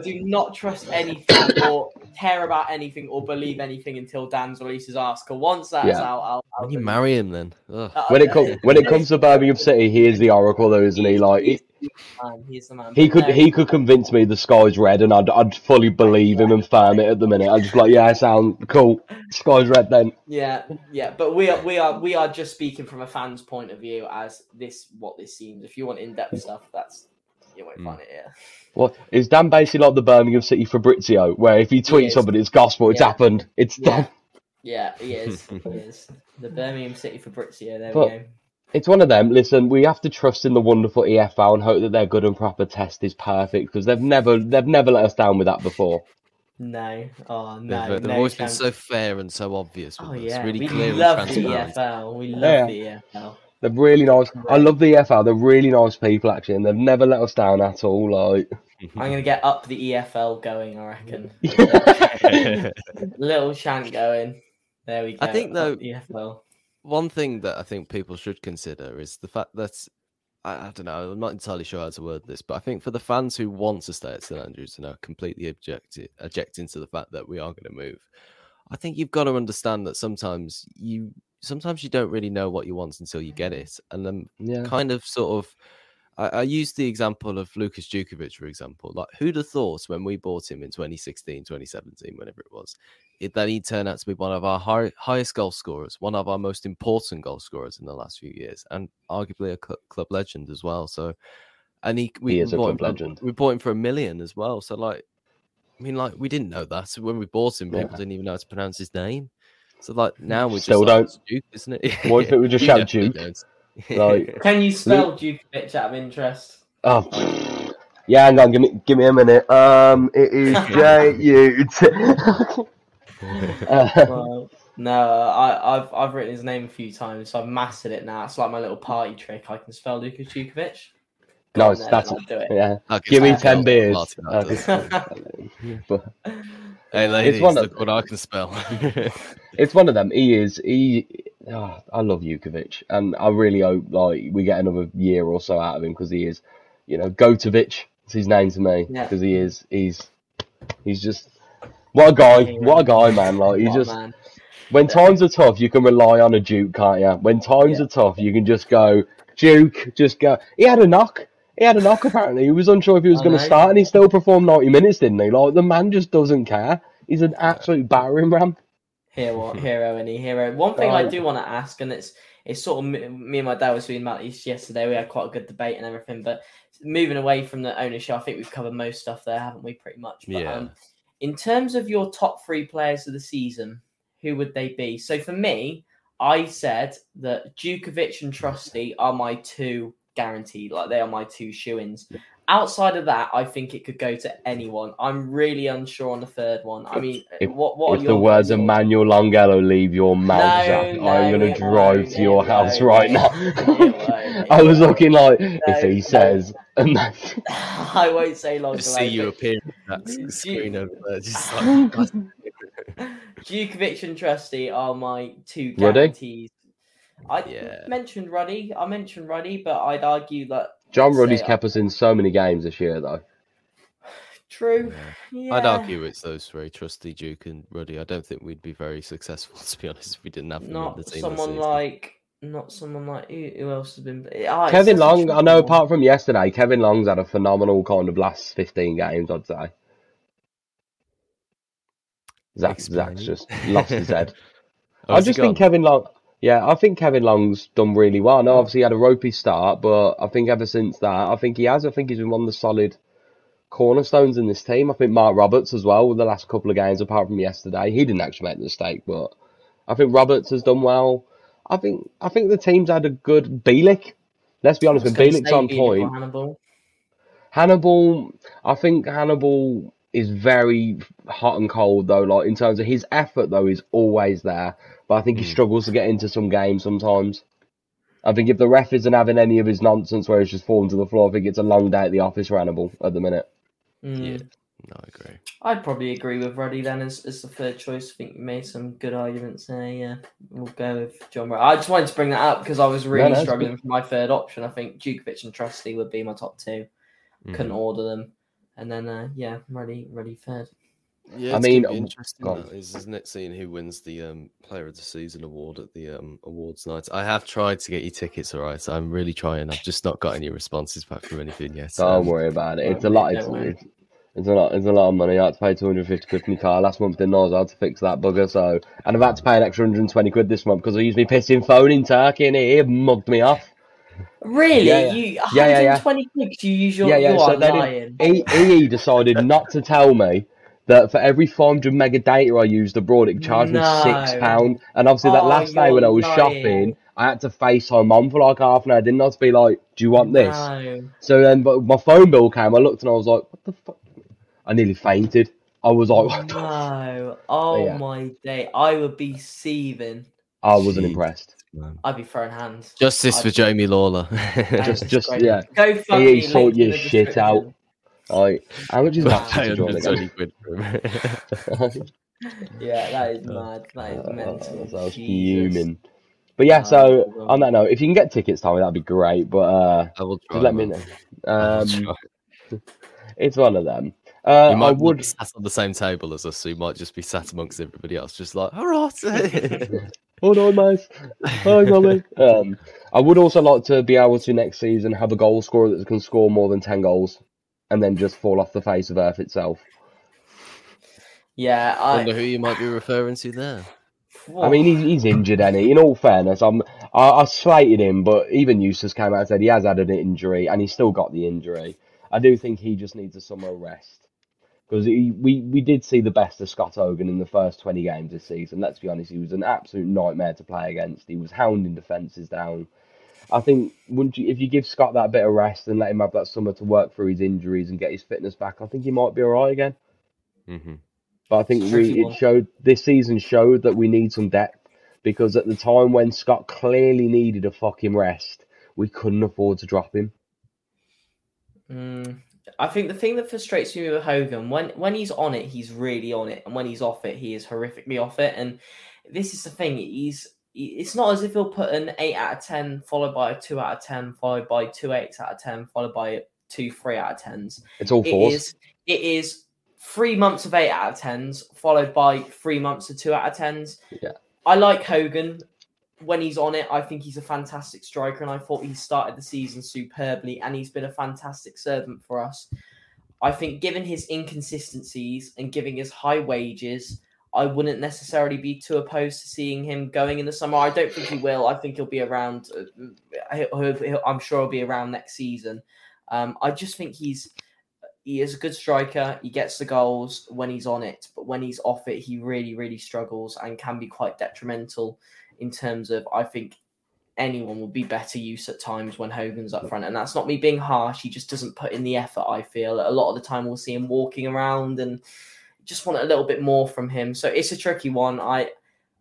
Not- I do not trust anything or care about anything or believe anything until Dan's releases article. Once that's Yeah. out, I'll. I'll when you believe marry him, then Uh, when it comes when it comes to Birmingham City, he is the oracle, though, isn't he? Like He's he, the man. He's the man. he could no, he could convince me the sky's red, and I'd I'd fully believe him and firm it at the minute. I'm just like, yeah, I sound cool. Sky's red then. Yeah, yeah, but we are we are we are just speaking from a fan's point of view as this what this seems. If you want in depth stuff, that's you won't Mm. find it here. What is Dan basically like the Birmingham City Fabrizio, where if he tweets is. something, it's gospel, it's Yeah. happened, it's Yeah. done. Yeah, he is. he is the Birmingham City Fabrizio. There But- we go. It's one of them. Listen, we have to trust in the wonderful EFL and hope that their good and proper test is perfect because they've never they've never let us down with that before. No, oh They've, no, uh, they've no always chance. been so fair and so obvious with Oh us. yeah, really we clear love and the transparent. EFL. We love Yeah. the EFL. They're really nice. I love the EFL. They're really nice people actually, and they've never let us down at all. Like, I'm gonna get up the EFL going. I reckon. Little chant going. There we go. I think, though- EFL. One thing that I think people should consider is the fact that I, I don't know. I'm not entirely sure how to word this, but I think for the fans who want to stay at St Andrews and are completely objecting objecting to the fact that we are going to move, I think you've got to understand that sometimes you sometimes you don't really know what you want until you get it, and then Yeah. kind of sort of. I, I used the example of Lukas Jutkiewicz, for example. Like, who'd have thought when we bought him in 2016, 2017, whenever it was, it, that he'd turn out to be one of our high, highest goal scorers, one of our most important goal scorers in the last few years, and arguably a cl- club legend as well. So, and he, we He is bought him club for- legend. We bought him for a million as well. So, like, I mean, like, we didn't know that. So when we bought him, people Yeah. didn't even know how to pronounce his name. So, like, now we're Still just like, don't. "It's Duke, isn't it? What if it was just You shout definitely Duke? Like- Can you spell Duke bitch out of interest? Oh, yeah. Hang on, give me give me a minute. Um, it is J U T. Uh, Well, no, I, I've I've written his name a few times, so I've mastered it now. It's like my little party trick. I can spell Lukas Jutkiewicz. Go on Nice, then, that's I'll do it. yeah. Give me you ten a beers. Martin Adams. but Hey, ladies, one of- look what I can spell. it's one of them. He is. He. Oh, I love Jutkiewicz, and I really hope like we get another year or so out of him because he is, you know, Gotovic. It's his name to me Yeah. because he is. He's. He's just. What a guy! What a guy, man! Like he just. man. When times are tough, you can rely on a Duke, can't you? When times Yeah. are tough, you can just go Duke. Just go. He had a knock. He had a knock. Apparently, he was unsure if he was going to start, and he still performed ninety minutes, didn't he? Like the man just doesn't care. He's an absolute battering ram. Hero, hero, any hero. One thing I do want to ask, and it's it's sort of me, me and my dad was speaking about this yesterday. We had quite a good debate and everything, but moving away from the ownership, I think we've covered most stuff there, haven't we? Pretty much. But, Yeah. Um, in terms of your top three players of the season, who would they be? So for me, I said that Jutkiewicz and Trusty are my two guaranteed. Like they are my two shoe-ins. Outside of that, I think it could go to anyone. I'm really unsure on the third one. I mean, If- uh, what what if are the your words guys' of thoughts? Manuel Longelo leave your mouth, No, no, I'm gonna drive to your house won't, right now. won't, it won't, I was looking like, No, if he says, and then, I won't say long. Just see you appear on that screen over there, just like Jutkiewicz and Trusty are my two Ruddy? guarantees. I Yeah. mentioned Ruddy. I mentioned Ruddy, but I'd argue that John Say Ruddy's I- kept us in so many games this year, though. true. I'd argue it's those three, Trusty, Duke, and Ruddy. I don't think we'd be very successful, to be honest, if we didn't have them in not the team. someone season. like not someone like who, who else has been. Ah, it's Kevin Long, I know apart from yesterday, Kevin Long's had a phenomenal kind of last 15 games, I'd say. Zach, Explain. Zach's just lost his head. Oh, I has he just think? Kevin Long, yeah, I think Kevin Long's done really well. Oh. obviously he had a ropey start, but I think ever since that, I think he has. I think he's been one of the solid cornerstones in this team. I think Marc Roberts as well with the last couple of games, apart from yesterday. He didn't actually make the mistake, but I think Roberts has done well. I think I think the team's had a good Bielik. Let's be honest, was Bielik's on Bielik point, Hannibal. Hannibal, I think Hannibal is very hot and cold though. Like in terms of his effort though, is always there. But I think he struggles to get into some games sometimes. I think if the ref isn't having any of his nonsense where he's just falling to the floor, I think it's a long day at the office for Hannibal at the minute. Mm. Yeah, no, I agree. I'd probably agree with Ruddy then as, as the third choice. I think you made some good arguments there. Yeah, we'll go with John Ruddy. I just wanted to bring that up because I was really no, it's struggling for my third option. I think Jutkiewicz and Trusty would be my top two. Couldn't Mhm. order them. And then, uh, yeah, Ruddy, Ruddy third. Yeah, I mean, gonna be um, interesting, go is, isn't it? Seeing who wins the um, Player of the Season award at the um, awards night. I have tried to get you tickets, all right. So I'm really trying. I've just not got any responses back from anything yet. Don't um, worry about it. It's a lot. It's, it's, it's a lot. It's a lot of money. I had to pay 250 quid for my car last month. Didn't know I was had to fix that bugger. So, and I've had to pay an extra 120 quid this month because I used my pissing phone in Turkey and it mugged me off. Really? Yeah, yeah. You Yeah, yeah, yeah. 120 clicks? You use your yeah, yeah. you So are then lying. it, EE decided not to tell me that for every 400 mega data I used abroad, it charged me six pound. And obviously, that Oh, last day when I was lying. shopping, I had to FaceTime mom for like half an hour. I didn't have to be like, "Do you want this?" No. So then, but my phone bill came. I looked and I was like, "What the fuck?" I nearly fainted. I was like, what the No. Oh Yeah. my day. I would be seething. I wasn't Jeez. impressed. man. I'd be throwing hands. Justice I- for Jamie Lawler. Just- just- yeah. Go fund EE me. sort link your shit out. Description. Like, how much is that to join 120 again? quid for him. Yeah, that is Uh, mad. That is I mental. was, I was Jesus. fuming. But yeah, so Um, on that note, if you can get tickets, Tommy, that'd be great. But uh, I will try. just let me know. Um, it's one of them. Uh, you I might would. be sat on the same table as us, so you might just be sat amongst everybody else, just like, all right. Hold on, mate. Hi, Tommy. Um, I would also like to be able to next season have a goal scorer that can score more than ten goals, and then just fall off the face of earth itself. Yeah, I I. wonder who you might be referring to there. I mean, he's, he's injured, and in all fairness, I'm I, I slated him, but even Eustace came out and said he has had an injury, and he's still got the injury. I do think he just needs a summer rest because we we did see the best of Scott Hogan in the first twenty games this season. Let's be honest, he was an absolute nightmare to play against. He was hounding defenses down. I think wouldn't you, if you give Scott that bit of rest and let him have that summer to work through his injuries and get his fitness back, I think he might be alright again. hmm But I think It's a tricky we it showed this season showed that we need some depth because at the time when Scott clearly needed a fucking rest, we couldn't afford to drop him. Mm, I think the thing that frustrates me with Hogan when when he's on it, he's really on it, and when he's off it, he is horrifically off it. And this is the thing: he's he- it's not as if he'll put an eight out of ten, followed by a two out of ten, followed by two eights out of ten, followed by two three out of tens. It's all It fours. is it is three months of eight out of tens, followed by three months of two out of tens. Yeah. I like Hogan when he's on it. I think he's a fantastic striker, and I thought he started the season superbly, and he's been a fantastic servant for us. I think, given his inconsistencies and giving his high wages, I wouldn't necessarily be too opposed to seeing him going in the summer. I don't think he will. I think he'll be around. uh, I'm sure he'll be around next season. Um, I just think he's he is a good striker. He gets the goals when he's on it, but when he's off it, he really, really struggles and can be quite detrimental in terms of. I think anyone would be better use at times when Hogan's up front, and that's not me being harsh. He just doesn't put in the effort. I feel a lot of the time we'll see him walking around and just want a little bit more from him. So it's a tricky one. I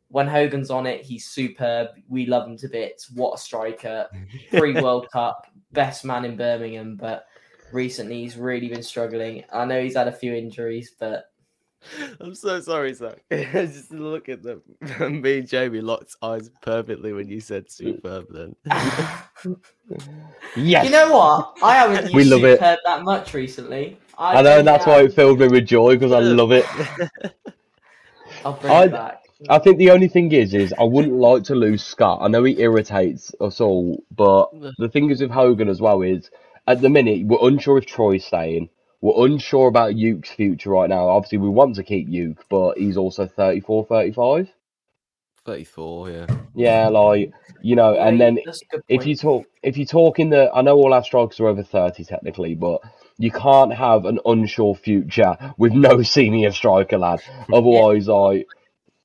when Hogan's on it, he's superb. We love him to bits. What a striker! Pre World Cup, best man in Birmingham, but recently he's really been struggling. I know he's had a few injuries, but I'm so sorry, Zach. Just look at them. Me and Jamie locked eyes perfectly when you said superb. Then Yes. you know what? I haven't used We love it. that much recently. I know, and that's why it filled me with joy because I love it. I'll bring I- it back. I think the only thing is, is I wouldn't like to lose Scott. I know he irritates us all, but the thing is with Hogan as well is, at the minute we're unsure if Troy's staying. We're unsure about Uke's future right now. Obviously, we want to keep Uke, but he's also 34, 35. 34, yeah. Yeah, like you know, Yeah, and then that's a good if you talk if you talk in the I know all our strikers are over 30 technically, but you can't have an unsure future with no senior striker lad. Otherwise, I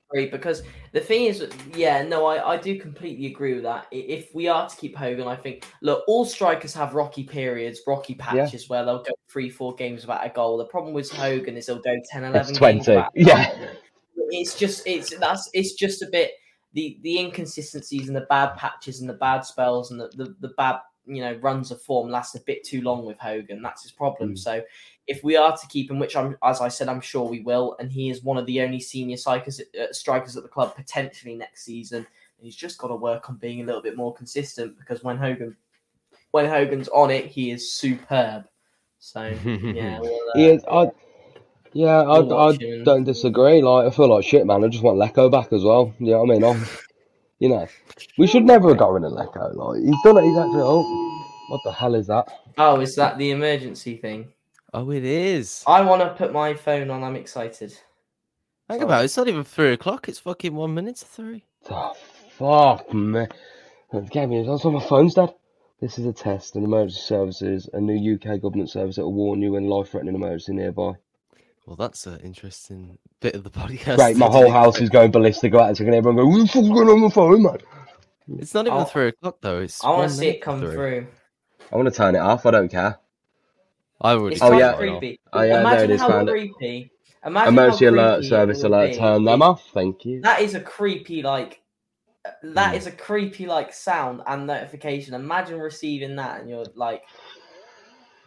agree because the thing is, yeah, no, I, I do completely agree with that. If we are to keep Hogan, I think look, all strikers have rocky periods, rocky patches where they'll go three, four games without a goal. The problem with Hogan is he'll go 10, 11 it's 20. without Yeah. It's just it's that's it's just a bit the the inconsistencies and the bad patches and the bad spells and the, the, the bad you know runs of form last a bit too long with Hogan. That's his problem. Mm. So if we are to keep him, which I'm as I said, I'm sure we will, and he is one of the only senior strikers uh, strikers at the club potentially next season. He's just got to work on being a little bit more consistent because when Hogan when Hogan's on it, he is superb. So yeah, we'll, uh, He is, I, yeah, I, We'll I don't disagree. Like, I feel like shit, man. I just want Lecco back as well. You know what I mean? I'm, you know, we should never have got rid of Lecco. Like, he's done it. He's actually. Oh, what the hell is that? Oh, is that the emergency thing? Oh, it is. I want to put my phone on. I'm excited. Think about it. It's not even three o'clock. It's fucking one minute to three. Oh, fuck, man. Gave me. That's on my phone's dead. This is a test. An emergency services, a new UK government service that will warn you when life-threatening emergency nearby. Well, that's an interesting bit of the podcast. Great, my to whole house is going ballistic about it. So can everyone go? What the fuck's going on my phone, man? It's not even I'll- three o'clock though. It's. I want to see it come three. through. I want to turn it off. I don't care. I already. It's Oh, yeah. creepy. Oh, yeah, there Imagine it is, how found it. creepy. Imagine Emergency how alert creepy it service alert. be Turn them off. Thank you. That is a creepy like. That Hmm. is a creepy like sound and notification. Imagine receiving that and you're like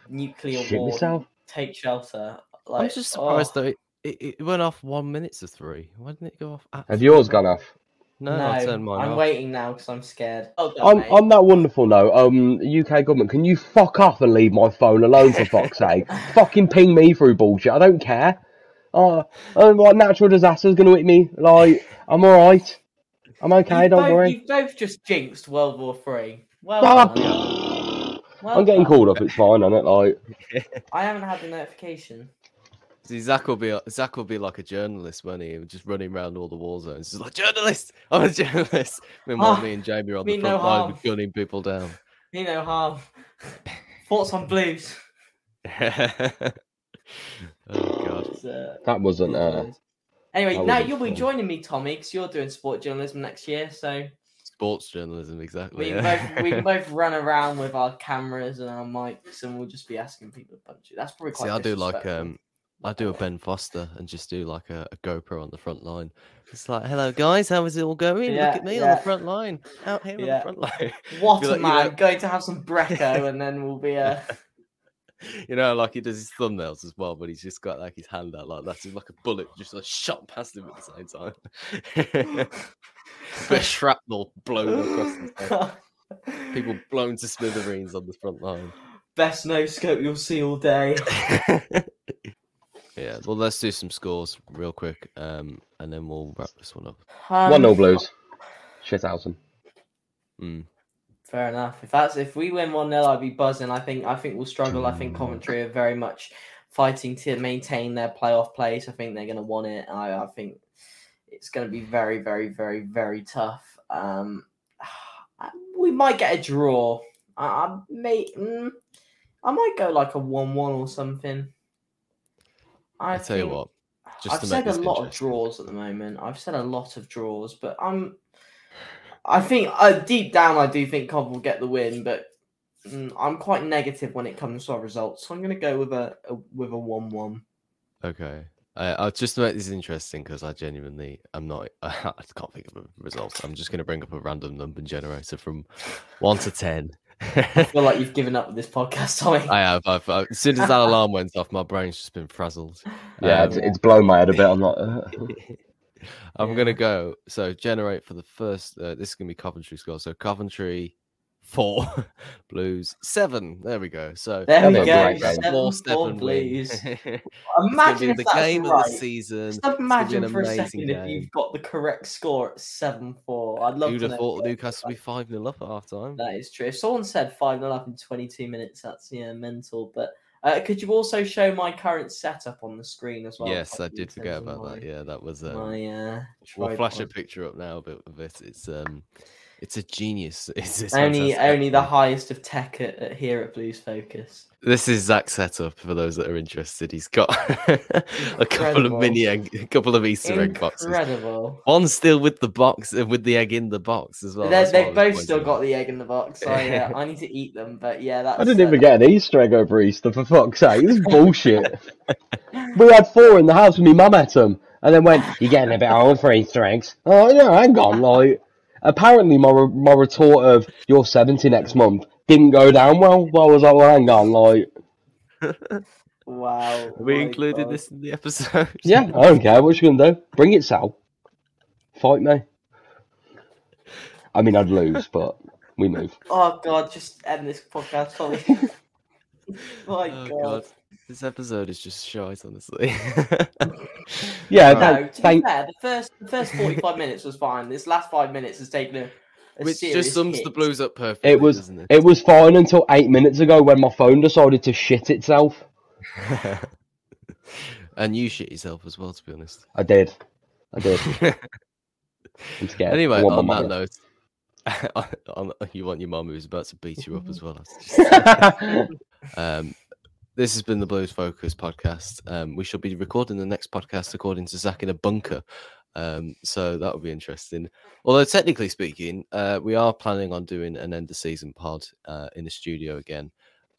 nuclear Shit war. myself. Take shelter. Like, I'm just surprised oh. though. It, it, it went off one minute to three. Why didn't it go off? At Have yours gone off? No, I turned mine I'm off. waiting now because I'm scared. Oh, On, mate. on that wonderful note, um, UK government, can you fuck off and leave my phone alone for fuck's sake? Fucking ping me through bullshit. I don't care. Uh, um, like natural disaster's gonna hit me. Like, I'm alright. I'm okay. You've don't both, worry. You've both just jinxed World War Three. Well Ah. Well I'm getting called up. It's fine, isn't it? Like, I haven't had the notification. See, Zach will be Zach will be like a journalist, won't he? Just running around all the war zones. Just like journalist, I'm a journalist. Meanwhile, Ah, me and Jamie are on the front no line harm. gunning people down. You know harm. Thoughts on blues? oh god. Uh, that wasn't. Uh, Anyway, that now wasn't you'll be joining me, Tommy, because you're doing sport journalism next year. So Sports journalism, exactly. we can yeah. both we can both run around with our cameras and our mics, and we'll just be asking people a bunch of. That's probably quite. See, I do like um, I do a Ben Foster and just do like a, a GoPro on the front line. It's like, hello guys, how is it all going? Yeah, Look at me on the front line, out here on the front line. What You're a like- like- Going to have some Brecco, and then we'll be uh, a. you know, like he does his thumbnails as well, but he's just got like his hand out like that. So like a bullet just like shot past him at the same time. Bit of shrapnel blown across his head. People blown to smithereens on the front line. best no scope you'll see all day. Yeah, well, let's do some scores real quick, um, and then we'll wrap this one up. Um, one 0 Blues. Shit out Mm. Fair enough. If that's if we win one 0 I'd be buzzing. I think I think we'll struggle. I think Coventry are very much fighting to maintain their playoff place. I think they're going to want it. I, I think it's going to be very, very, very, very tough. Um, we might get a draw. I, I may. Mm, I might go like a one-one or something. I I tell you what, just I've to make said a lot of draws at the moment. I've said a lot of draws, but I'm. I think uh, deep down, I do think Cov will get the win, but mm, I'm quite negative when it comes to our results. So I'm going to go with a, a with a one-one. Okay. Uh, I'll just to make this interesting because I genuinely I'm not I can't think of a result. I'm just going to bring up a random number generator from one to ten. I feel like you've given up with this podcast, Tommy. I have. I've, i as soon as that alarm went off, my brain's just been frazzled. Yeah, Um, it's, it's blown my head a bit. I'm not. Uh, I'm gonna go. So generate for the first. Uh, this is gonna be Coventry score. So Coventry four, Blues seven. There we go. So There we go, seven four seven. Blues. Imagine the game of the season. Just It's gonna be imagine for a second if you've got the correct score at seven-four. I'd love Who'd to have thought Newcastle would be five 0 up at half time? That is true. If someone said 5 0 up in 22 minutes, that's yeah, mental. But uh, could you also show my current setup on the screen as well? yes, I did forget about that. Yeah, that was. Um, My, uh, we'll flash a picture up now, but of it, it's um, it's a genius. It's, it's Only, fantastic. only the highest of tech at, at here at Blues Focus. This is Zach's setup for those that are interested. He's got a couple of mini egg, a couple of Easter egg boxes. Incredible. One still with the box, uh, with the egg in the box as well. They're- that's what I they've both still got the egg in the box. So yeah, I need to eat them. But yeah, that's. I didn't uh, even get an Easter egg over Easter, for fuck's sake. This is bullshit. we had four in the house when my mum ate them. And then went, You're getting a bit old for Easter eggs. Oh, yeah, hang on. Like, apparently, my, re- my retort of, You're 70 next month didn't go down well. Well, I was like, Well, hang on. Like, Wow. We included God. this in the episode? yeah, I don't care. What you going to do? Bring it, Sal. Fight me. I mean, I'd lose, but we move. Oh God, just end this podcast, Tommy. my Oh God. god, this episode is just shite, honestly. Yeah, No, thank, to thank, be fair, the first the first forty five minutes was fine. This last five minutes has taken a, a Which just sums the. Blues up perfectly. it was it? it was fine until eight minutes ago when my phone decided to shit itself. and you shit yourself as well, to be honest. I did. I did. I'm scared. Anyway, I on that money. note, on, you want your mum who's about to beat you up as well. Um, this has been the Blues Focus podcast. Um, we shall be recording the next podcast according to Zach in a bunker. Um, so that would be interesting. Although technically speaking, uh, we are planning on doing an end of season pod uh, in the studio again.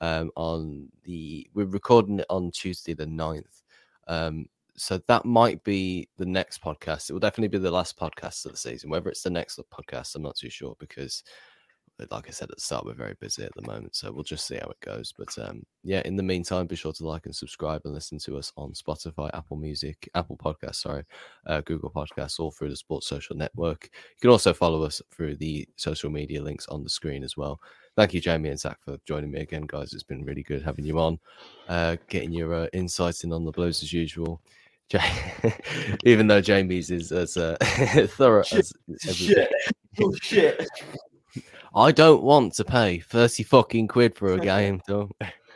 Um, on the we're recording it on Tuesday the 9th. Um, so that might be the next podcast. It will definitely be the last podcast of the season. Whether it's the next podcast, I'm not too sure because like I said at the start, we're very busy at the moment, so we'll just see how it goes. But um, yeah, in the meantime, be sure to like and subscribe and listen to us on Spotify, Apple Music, Apple Podcasts, sorry, uh, Google Podcasts, all through the Sports Social Network. You can also follow us through the social media links on the screen as well. Thank you, Jamie and Zach, for joining me again, guys. It's been really good having you on, uh, getting your uh, insights in on the Blues as usual. Even though Jamie's is as uh, thorough as, as Shit. Oh, shit. I don't want to pay 30 fucking quid for a game, though.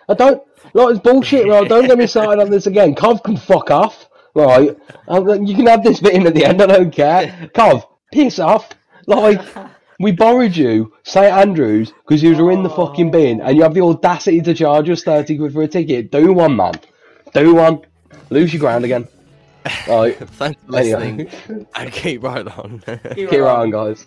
I don't like it's bullshit, right? Don't get me started on this again. Cov can fuck off, right? Um, You can have this bit in at the end. I don't care. Cov, piss off. Like we borrowed you, St Andrews, because you were in the fucking bin, and you have the audacity to charge us thirty quid for a ticket. Do one, man. Do one. Lose your ground again. Right. Thanks for Anyway. listening and keep right on. Keep right on, guys.